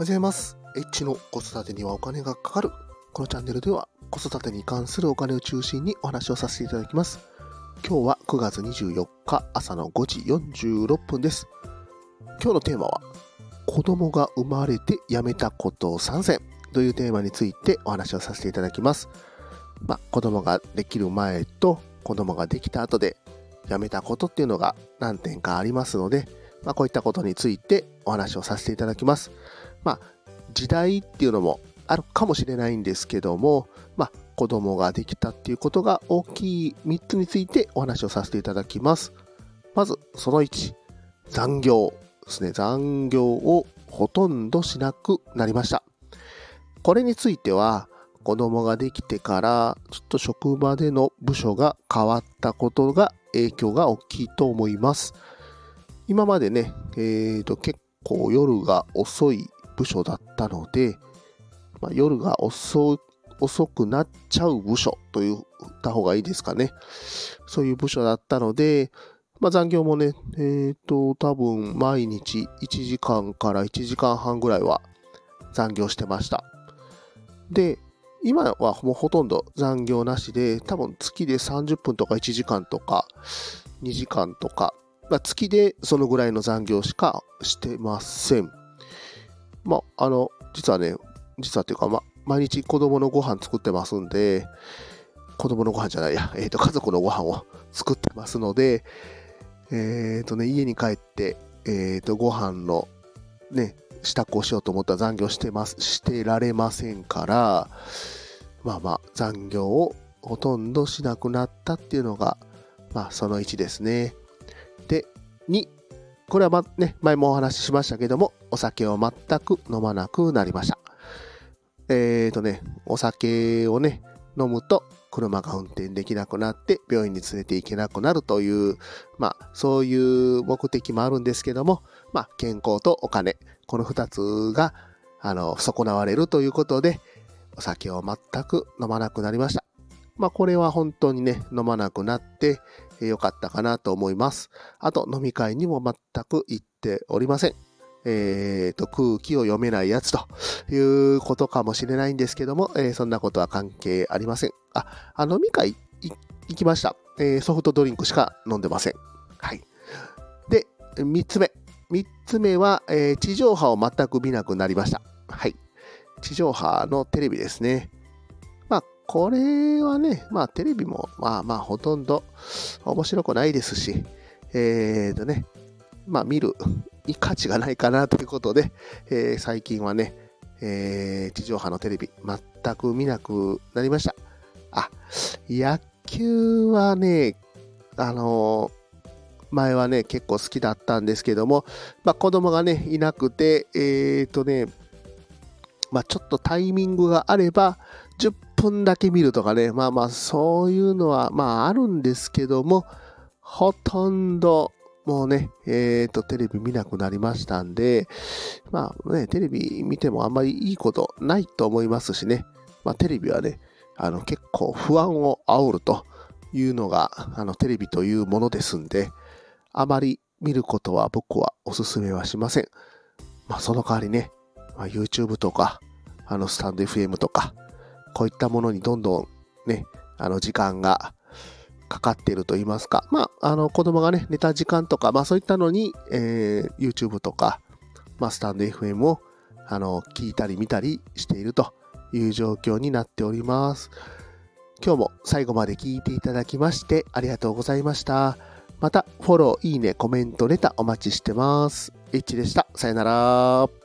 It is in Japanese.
ございます。H の子育てにはお金がかかる。このチャンネルでは子育てに関するお金を中心にお話をさせていただきます。今日は9月24日朝の5時46分です。今日のテーマは子供が生まれて辞めたこと3選というテーマについてお話をさせていただきます。まあ、子供ができる前と子供ができた後で辞めたことっていうのが何点かありますので、まあ、こういったことについてお話をさせていただきます。まあ、時代っていうのもあるかもしれないんですけども、まあ、子供ができたっていうことが大きい3つについてお話をさせていただきます。まず、その1、残業ですね。残業をほとんどしなくなりました。これについては、子供ができてから、ちょっと職場での部署が変わったことが影響が大きいと思います。今までね、えーと、結構夜が遅い部署だったので、まあ、夜が遅くなっちゃう部署と言った方がいいですかね。そういう部署だったので、まあ、残業もね、えっ、ー、と、多分毎日1時間から1時間半ぐらいは残業してました。で、今はもうほとんど残業なしで、多分月で30分とか1時間とか2時間とか、まあ、月でそのぐらいの残業しかしてません。まあ、あの、実はね、実はっていうか、ま、毎日子供のご飯作ってますんで、子供のご飯じゃないや、えっ、ー、と、家族のご飯を 作ってますので、えっ、ー、とね、家に帰って、えっ、ー、と、ご飯のね、支度をしようと思ったら残業してます、してられませんから、まあまあ、残業をほとんどしなくなったっていうのが、まあ、その1ですね。で、2、これはま、ね、前もお話ししましたけども、お酒を全く飲まなくなりました。えっ、ー、とね、お酒をね、飲むと車が運転できなくなって病院に連れて行けなくなるという、まあ、そういう目的もあるんですけども、まあ、健康とお金、この二つが、あの、損なわれるということで、お酒を全く飲まなくなりました。まあ、これは本当にね、飲まなくなってよかったかなと思います。あと、飲み会にも全く行っておりません。えー、と、空気を読めないやつということかもしれないんですけども、えー、そんなことは関係ありません。あ、あ飲み会行きました、えー、ソフトドリンクしか飲んでません。はい。で、3つ目。3つ目は、えー、地上波を全く見なくなりました。はい。地上波のテレビですね。これはね、まあ、テレビも、まあまあ、ほとんど面白くないですし、えーとね、まあ、見る価値がないかなということで、えー、最近はね、えー、地上波のテレビ全く見なくなりました。あ、野球はね、あのー、前はね、結構好きだったんですけども、まあ、子供がね、いなくて、えっ、ー、とね、まあ、ちょっとタイミングがあれば、10分だけ見るとかね、まあまあ、そういうのは、まあ、あるんですけども、ほとんどもうね、えっ、ー、と、テレビ見なくなりましたんで、まあね、テレビ見てもあんまりいいことないと思いますしね、まあテレビはね、あの結構不安を煽るというのが、あのテレビというものですんで、あまり見ることは僕はお勧めはしません。まあその代わりね、まあ、YouTube とか、あのスタンド FM とか、こういったものにどんどんね、あの時間がかかっていると言いますか、まあ、あの子供がね、寝た時間とか、まあそういったのに、えー、YouTube とか、まあ、スタンド FM をあの聞いたり見たりしているという状況になっております。今日も最後まで聞いていただきましてありがとうございました。また、フォロー、いいね、コメント、レタお待ちしてます。H でした。さよなら。